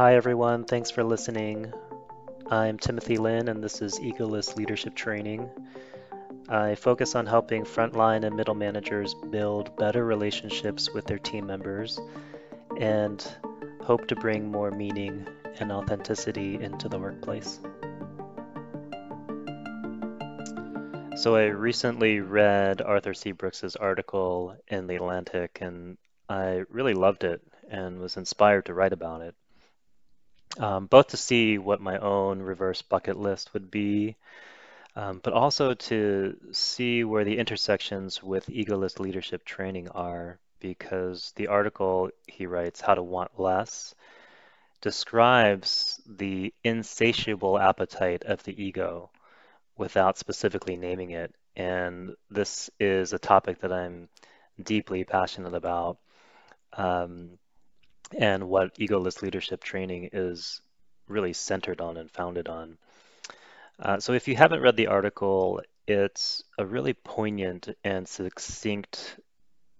Hi, everyone. Thanks for listening. I'm Timothy Lin, and this is Egoless Leadership Training. I focus on helping frontline and middle managers build better relationships with their team members and hope to bring more meaning and authenticity into the workplace. So, I recently read Arthur C. Brooks's article in The Atlantic, and I really loved it and was inspired to write about it um, both to see what my own reverse bucket list would be, um, but also to see where the intersections with egoless leadership training are, because the article he writes, How to Want Less, describes the insatiable appetite of the ego without specifically naming it. And this is a topic that I'm deeply passionate about. Um, and what egoless leadership training is really centered on and founded on. Uh, so if you haven't read the article, it's a really poignant and succinct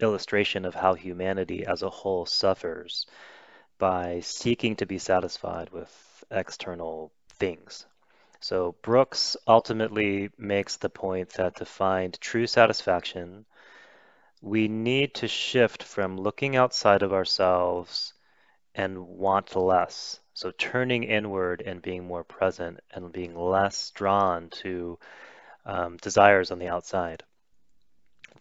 illustration of how humanity as a whole suffers by seeking to be satisfied with external things. So Brooks ultimately makes the point that to find true satisfaction, we need to shift from looking outside of ourselves and want less. So turning inward and being more present and being less drawn to um, desires on the outside.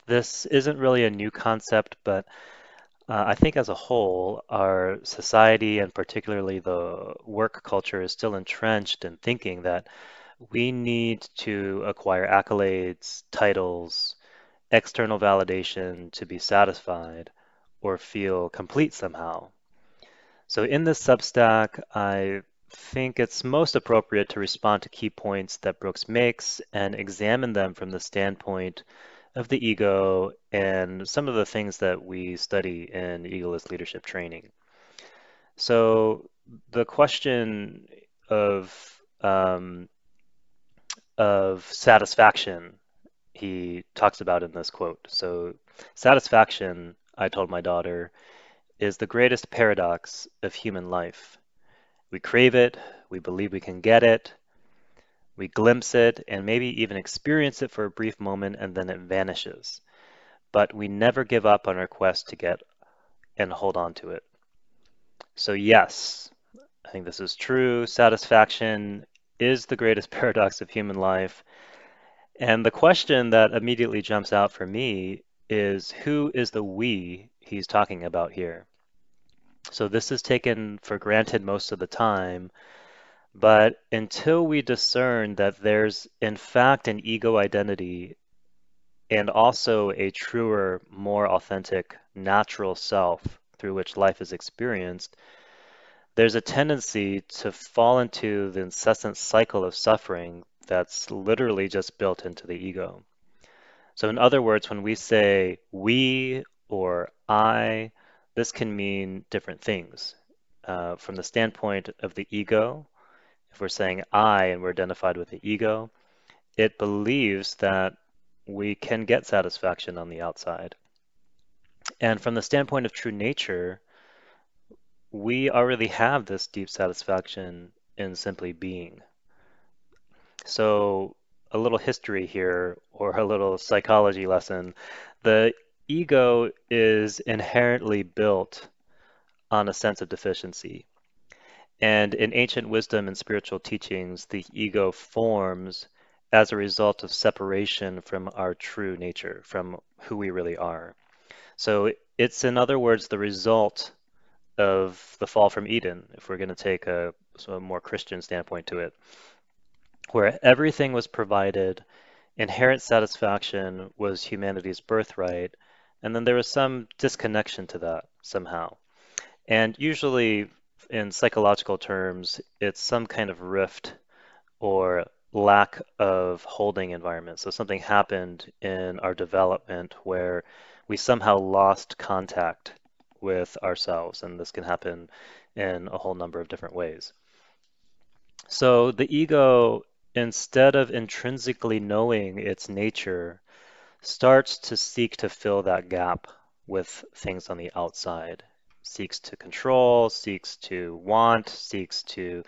This isn't really a new concept, but uh, I think as a whole, our society and particularly the work culture is still entrenched in thinking that we need to acquire accolades, titles, external validation to be satisfied or feel complete somehow. So in this Substack, I think it's most appropriate to respond to key points that Brooks makes and examine them from the standpoint of the ego and some of the things that we study in egoless leadership training. So the question of um, of satisfaction he talks about in this quote. So satisfaction, I told my daughter, is the greatest paradox of human life. We crave it, we believe we can get it, we glimpse it, and maybe even experience it for a brief moment, and then it vanishes. But we never give up on our quest to get and hold on to it. So, yes, I think this is true. Satisfaction is the greatest paradox of human life. And the question that immediately jumps out for me is who is the we he's talking about here? So this is taken for granted most of the time. But until we discern that there's in fact an ego identity and also a truer, more authentic, natural self through which life is experienced, there's a tendency to fall into the incessant cycle of suffering that's literally just built into the ego. So, in other words, when we say we or I, this can mean different things. Uh, from the standpoint of the ego, if we're saying I and we're identified with the ego, it believes that we can get satisfaction on the outside. And from the standpoint of true nature, we already have this deep satisfaction in simply being. So, a little history here, or a little psychology lesson. The ego is inherently built on a sense of deficiency. And in ancient wisdom and spiritual teachings, the ego forms as a result of separation from our true nature, from who we really are. So it's, in other words, the result of the fall from Eden, if we're going to take a, a more Christian standpoint to it, where everything was provided, inherent satisfaction was humanity's birthright, and then there was some disconnection to that somehow. And usually, in psychological terms, it's some kind of rift or lack of holding environment. So something happened in our development where we somehow lost contact with ourselves, and this can happen in a whole number of different ways. So the ego, instead of intrinsically knowing its nature, starts to seek to fill that gap with things on the outside. seeks to control, seeks to want, seeks to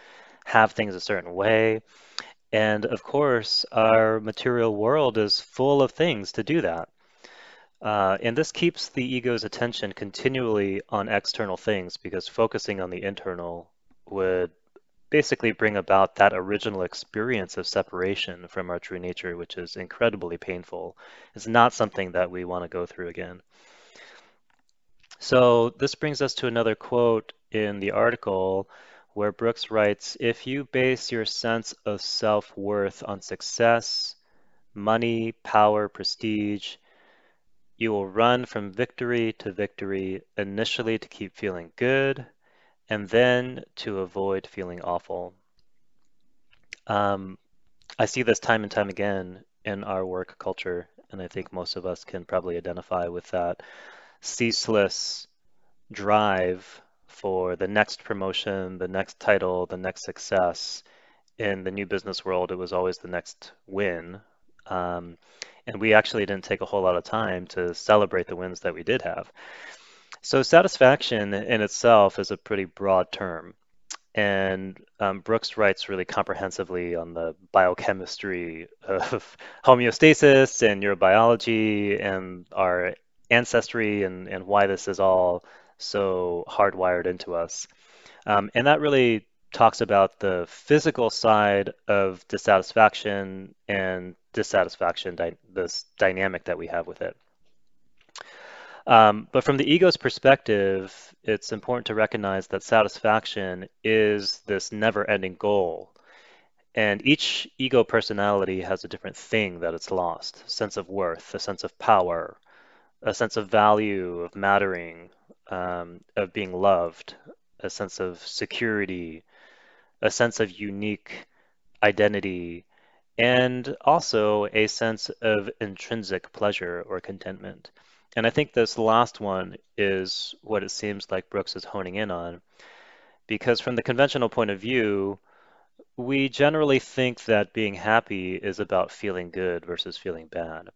have things a certain way. And of course, our material world is full of things to do that. Uh, and this keeps the ego's attention continually on external things because focusing on the internal would basically bring about that original experience of separation from our true nature, which is incredibly painful. It's not something that we want to go through again. So this brings us to another quote in the article where Brooks writes, if you base your sense of self-worth on success, money, power, prestige, you will run from victory to victory, initially to keep feeling good, and then to avoid feeling awful. Um, I see this time and time again in our work culture, and I think most of us can probably identify with that ceaseless drive for the next promotion, the next title, the next success. In the new business world, it was always the next win. Um, and we actually didn't take a whole lot of time to celebrate the wins that we did have. So satisfaction in itself is a pretty broad term. And um, Brooks writes really comprehensively on the biochemistry of homeostasis and neurobiology and our ancestry and, and why this is all so hardwired into us. Um, and that really talks about the physical side of dissatisfaction and dissatisfaction, dy this dynamic that we have with it. Um, but from the ego's perspective, it's important to recognize that satisfaction is this never-ending goal. And each ego personality has a different thing that it's lost, a sense of worth, a sense of power, a sense of value, of mattering, um, of being loved, a sense of security, a sense of unique identity, and also a sense of intrinsic pleasure or contentment. And I think this last one is what it seems like Brooks is honing in on. Because from the conventional point of view, we generally think that being happy is about feeling good versus feeling bad.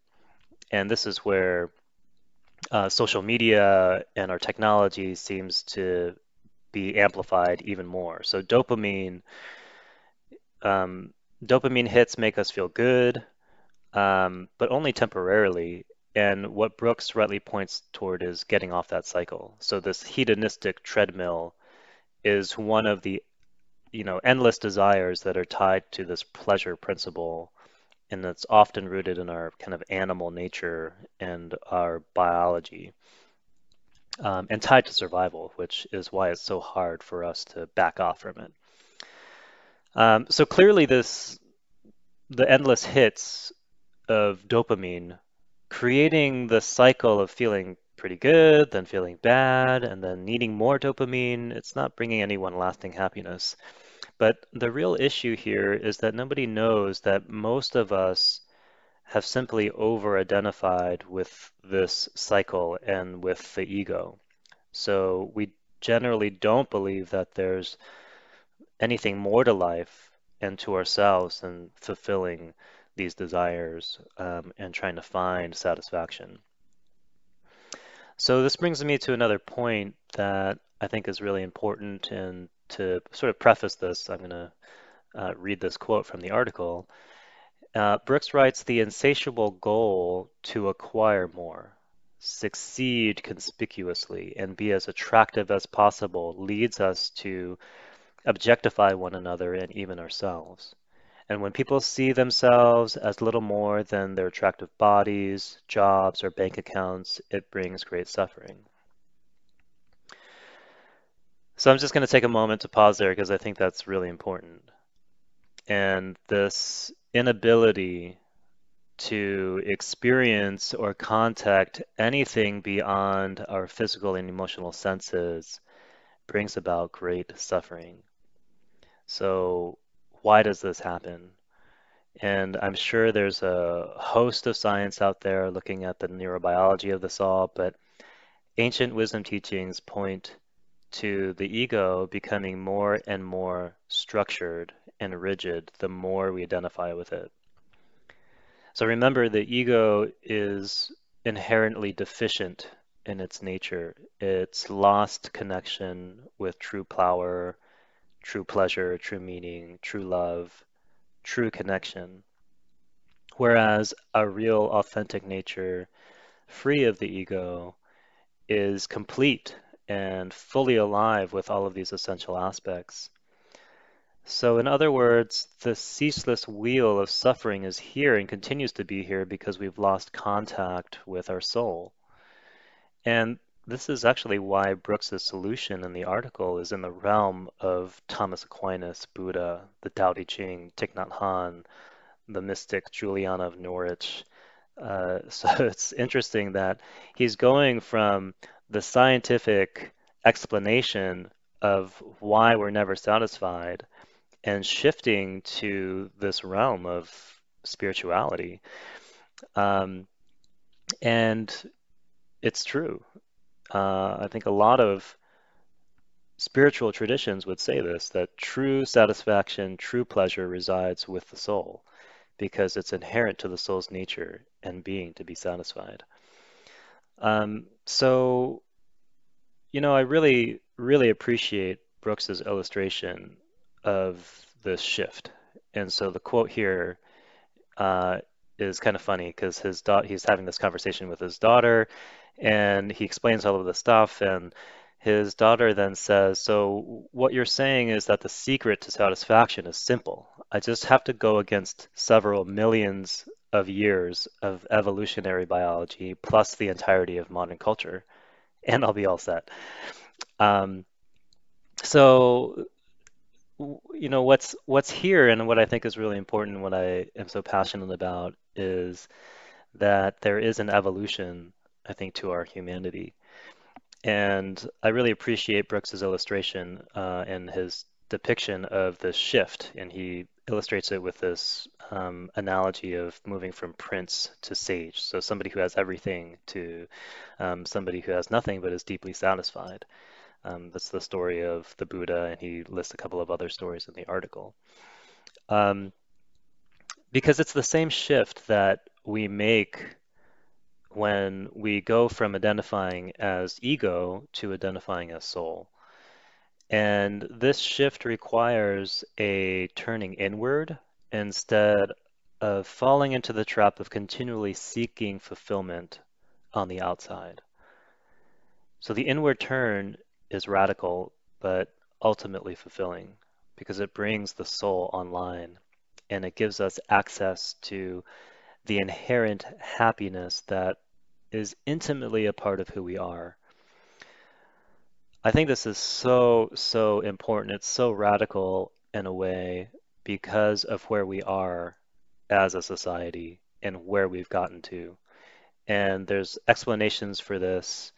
And this is where uh, social media and our technology seems to be amplified even more. So dopamine, um, dopamine hits make us feel good, um, but only temporarily. And what Brooks rightly points toward is getting off that cycle. So this hedonistic treadmill is one of the you know endless desires that are tied to this pleasure principle and it's often rooted in our kind of animal nature and our biology um, and tied to survival which is why it's so hard for us to back off from it um, so clearly this the endless hits of dopamine creating the cycle of feeling pretty good, then feeling bad, and then needing more dopamine, it's not bringing anyone lasting happiness. But the real issue here is that nobody knows that most of us have simply over identified with this cycle and with the ego. So we generally don't believe that there's anything more to life and to ourselves than fulfilling these desires um, and trying to find satisfaction. So this brings me to another point that I think is really important. And to sort of preface this, I'm going to uh, read this quote from the article. Uh, Brooks writes, the insatiable goal to acquire more, succeed conspicuously, and be as attractive as possible leads us to objectify one another and even ourselves. And when people see themselves as little more than their attractive bodies, jobs, or bank accounts, it brings great suffering. So I'm just going to take a moment to pause there because I think that's really important. And this inability to experience or contact anything beyond our physical and emotional senses brings about great suffering. So why does this happen? And I'm sure there's a host of science out there looking at the neurobiology of this all, but ancient wisdom teachings point to the ego becoming more and more structured and rigid the more we identify with it. So remember, the ego is inherently deficient in its nature. It's lost connection with true power, true pleasure, true meaning, true love, true connection. Whereas a real authentic nature, free of the ego, is complete and fully alive with all of these essential aspects. So, in other words, the ceaseless wheel of suffering is here and continues to be here because we've lost contact with our soul. And this is actually why Brooks's solution in the article is in the realm of Thomas Aquinas, Buddha, the Tao Te Ching, Thich Nhat Hanh, the mystic Juliana of Norwich. Uh, so it's interesting that he's going from the scientific explanation of why we're never satisfied and shifting to this realm of spirituality. Um, and it's true. Uh, I think a lot of spiritual traditions would say this that true satisfaction, true pleasure resides with the soul because it's inherent to the soul's nature and being to be satisfied. Um, so, you know, I really, really appreciate Brooks's illustration of this shift. And so the quote here uh, is kind of funny because his da- he's having this conversation with his daughter, and he explains all of the stuff, and his daughter then says, "So what you're saying is that the secret to satisfaction is simple. I just have to go against several millions of years of evolutionary biology plus the entirety of modern culture, and I'll be all set." Um, so you know what's what's here and what I think is really important, what I am so passionate about is that there is an evolution, I think, to our humanity. And I really appreciate Brooks's illustration uh, and his depiction of the shift. And he illustrates it with this um, analogy of moving from prince to sage. So somebody who has everything to um, somebody who has nothing but is deeply satisfied. Um, that's the story of the Buddha, and he lists a couple of other stories in the article. Um, because it's the same shift that we make when we go from identifying as ego to identifying as soul. And this shift requires a turning inward instead of falling into the trap of continually seeking fulfillment on the outside. So the inward turn is radical, but ultimately fulfilling because it brings the soul online and it gives us access to the inherent happiness that is intimately a part of who we are. I think this is so, so important. It's so radical in a way because of where we are as a society and where we've gotten to. And there's explanations for this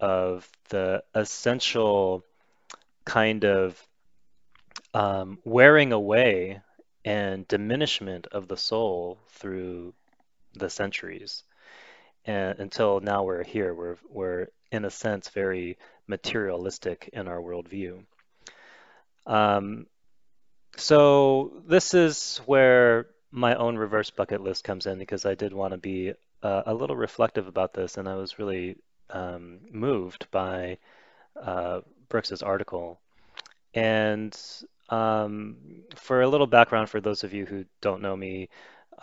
of the essential kind of um, wearing away and diminishment of the soul through the centuries. And until now we're here, we're, we're in a sense very materialistic in our worldview. Um, so this is where my own reverse bucket list comes in because I did want to be uh, a little reflective about this and I was really um, moved by uh, Brooks's article. And um, for a little background for those of you who don't know me,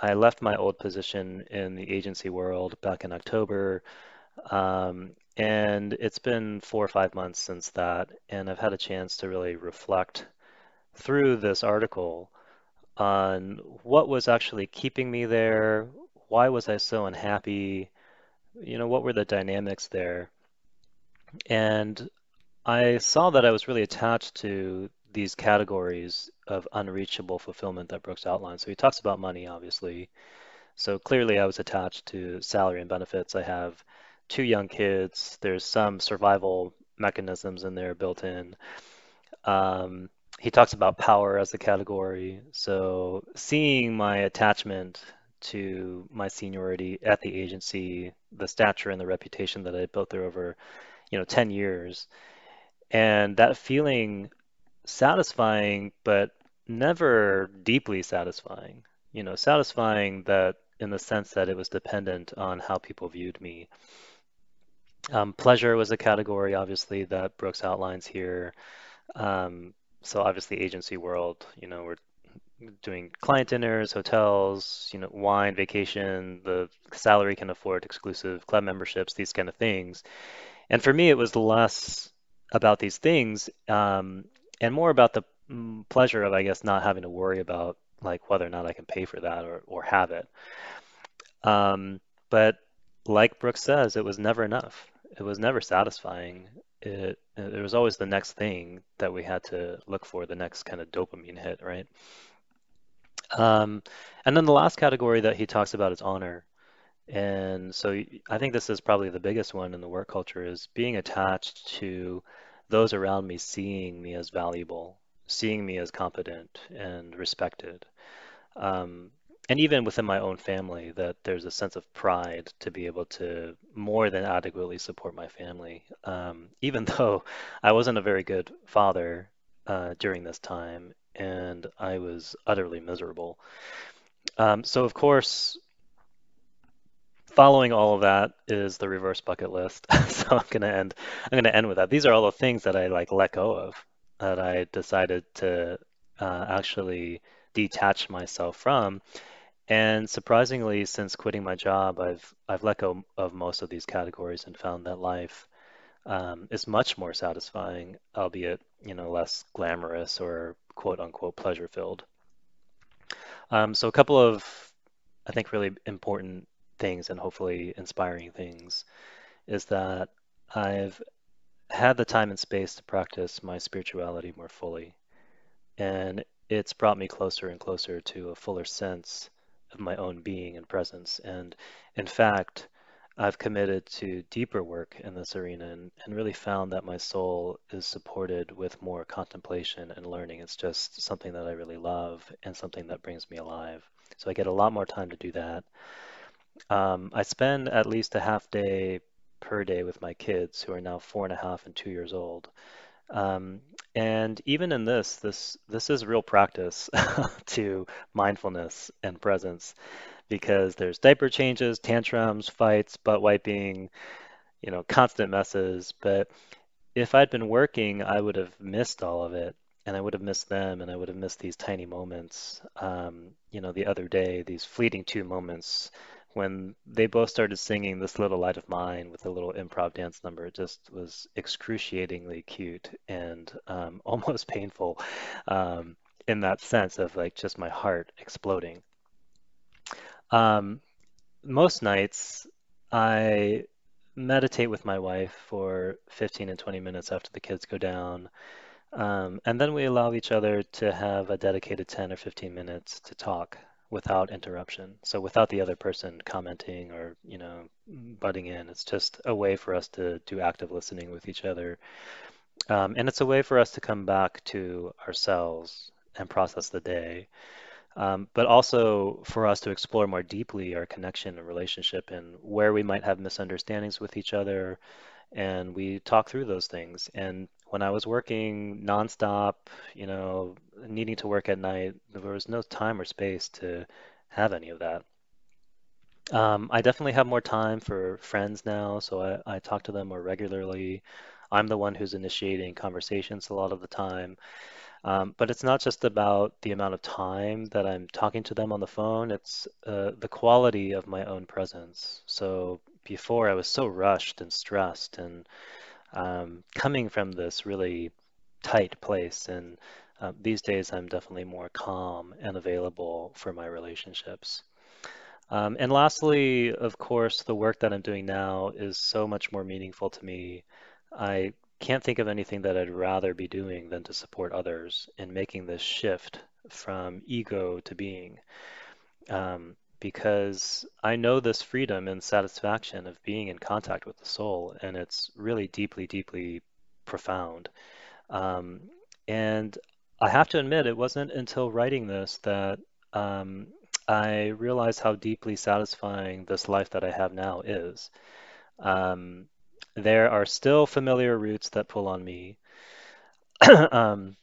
I left my old position in the agency world back in October. Um, and it's been four or five months since that, and I've had a chance to really reflect through this article on what was actually keeping me there, why was I so unhappy, you know, what were the dynamics there? And I saw that I was really attached to these categories of unreachable fulfillment that Brooks outlined. So he talks about money, obviously. So clearly I was attached to salary and benefits. I have two young kids. There's some survival mechanisms in there built in. Um, he talks about power as a category. So seeing my attachment to my seniority at the agency, the stature and the reputation that I built there over, you know, 10 years. And that feeling satisfying, but never deeply satisfying. You know, satisfying that in the sense that it was dependent on how people viewed me. Um, pleasure was a category, obviously, that Brooks outlines here. Um, so obviously, agency world, you know, we're doing client dinners, hotels, you know, wine, vacation, the salary can afford exclusive club memberships, these kind of things. And for me, it was less about these things, um, and more about the mm, pleasure of, I guess, not having to worry about like whether or not I can pay for that or, or have it. Um, but like Brooks says, it was never enough. It was never satisfying. It, was always the next thing that we had to look for, the next kind of dopamine hit, right? Um, and then the last category that he talks about is honor. And so I think this is probably the biggest one in the work culture is being attached to those around me seeing me as valuable, seeing me as competent and respected. Um, and even within my own family, that there's a sense of pride to be able to more than adequately support my family. Um, even though I wasn't a very good father uh, during this time and I was utterly miserable. Um, so, of course, following all of that is the reverse bucket list. So I'm gonna end. I'm gonna end with that. These are all the things that I like let go of, that I decided to uh, actually detach myself from. And surprisingly, since quitting my job, I've I've let go of most of these categories and found that life um, is much more satisfying, albeit, you know, less glamorous or quote unquote pleasure filled. Um, so a couple of, I think, really important things and hopefully inspiring things is that I've had the time and space to practice my spirituality more fully. And it's brought me closer and closer to a fuller sense of my own being and presence. And in fact, I've committed to deeper work in this arena and, and really found that my soul is supported with more contemplation and learning. It's just something that I really love and something that brings me alive. So I get a lot more time to do that. Um, I spend at least a half day per day with my kids who are now four and a half and two years old. Um, and even in this, this this is real practice to mindfulness and presence because there's diaper changes, tantrums, fights, butt wiping, you know, constant messes. But if I'd been working, I would have missed all of it. And I would have missed them, and I would have missed these tiny moments. Um, you know, the other day, these fleeting two moments when they both started singing This Little Light of Mine with a little improv dance number. It just was excruciatingly cute and um, almost painful um, in that sense of like just my heart exploding. Um, most nights, I meditate with my wife for 15 and 20 minutes after the kids go down. Um, and then we allow each other to have a dedicated 10 or 15 minutes to talk without interruption. So without the other person commenting or, you know, butting in. It's just a way for us to do active listening with each other. Um, and it's a way for us to come back to ourselves and process the day. Um, but also for us to explore more deeply our connection and relationship and where we might have misunderstandings with each other. And we talk through those things. And when I was working nonstop, you know, needing to work at night, there was no time or space to have any of that. Um, I definitely have more time for friends now, so I, I talk to them more regularly. I'm the one who's initiating conversations a lot of the time. Um, but it's not just about the amount of time that I'm talking to them on the phone, it's uh, the quality of my own presence. So before I was so rushed and stressed and um, coming from this really tight place. And uh, these days I'm definitely more calm and available for my relationships. Um, and lastly, of course, the work that I'm doing now is so much more meaningful to me. I can't think of anything that I'd rather be doing than to support others in making this shift from ego to being. Um, because I know this freedom and satisfaction of being in contact with the soul, and it's really deeply, deeply profound. Um, and I have to admit, it wasn't until writing this that um, I realized how deeply satisfying this life that I have now is. Um, there are still familiar roots that pull on me. um,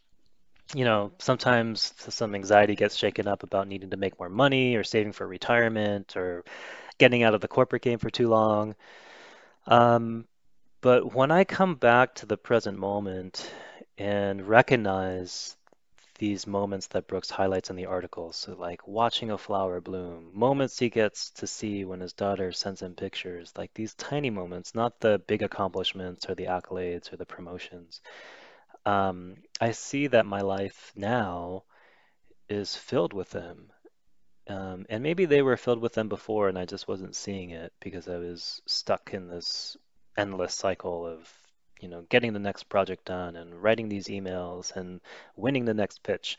you know, sometimes some anxiety gets shaken up about needing to make more money or saving for retirement or getting out of the corporate game for too long. Um, But when I come back to the present moment and recognize these moments that Brooks highlights in the article, so like watching a flower bloom, moments he gets to see when his daughter sends him pictures, like these tiny moments, not the big accomplishments or the accolades or the promotions. Um, I see that my life now is filled with them. Um, and maybe they were filled with them before and I just wasn't seeing it because I was stuck in this endless cycle of, you know, getting the next project done and writing these emails and winning the next pitch.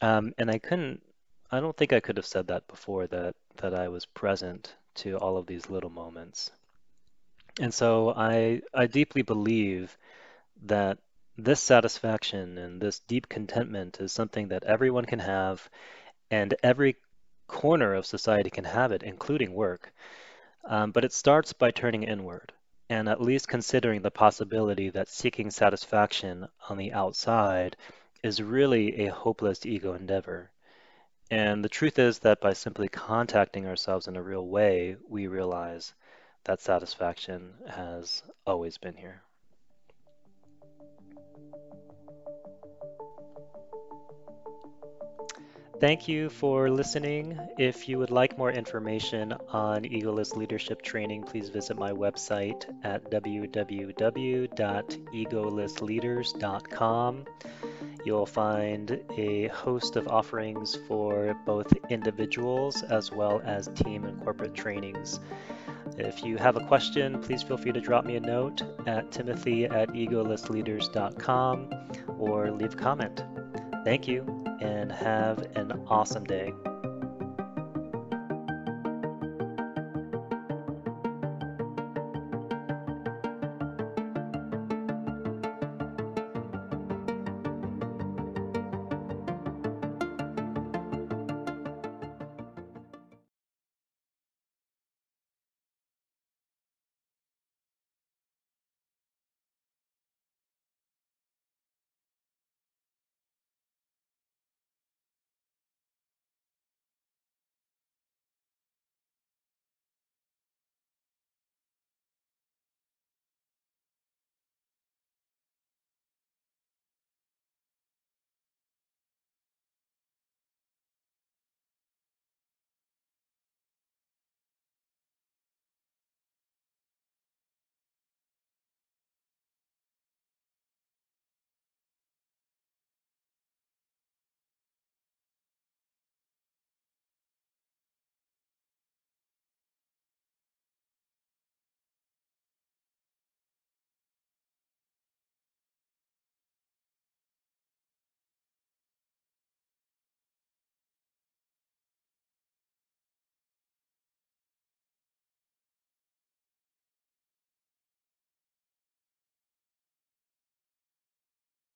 Um, and I couldn't, I don't think I could have said that before that that I was present to all of these little moments. And so I I deeply believe that this satisfaction and this deep contentment is something that everyone can have and every corner of society can have it, including work. Um, but it starts by turning inward and at least considering the possibility that seeking satisfaction on the outside is really a hopeless ego endeavor. And the truth is that by simply contacting ourselves in a real way, we realize that satisfaction has always been here. Thank you for listening. If you would like more information on egoless leadership training, please visit my website at www.egolessleaders.com. You'll find a host of offerings for both individuals as well as team and corporate trainings. If you have a question, please feel free to drop me a note at timothy at egolessleaders.com or leave a comment. Thank you and have an awesome day.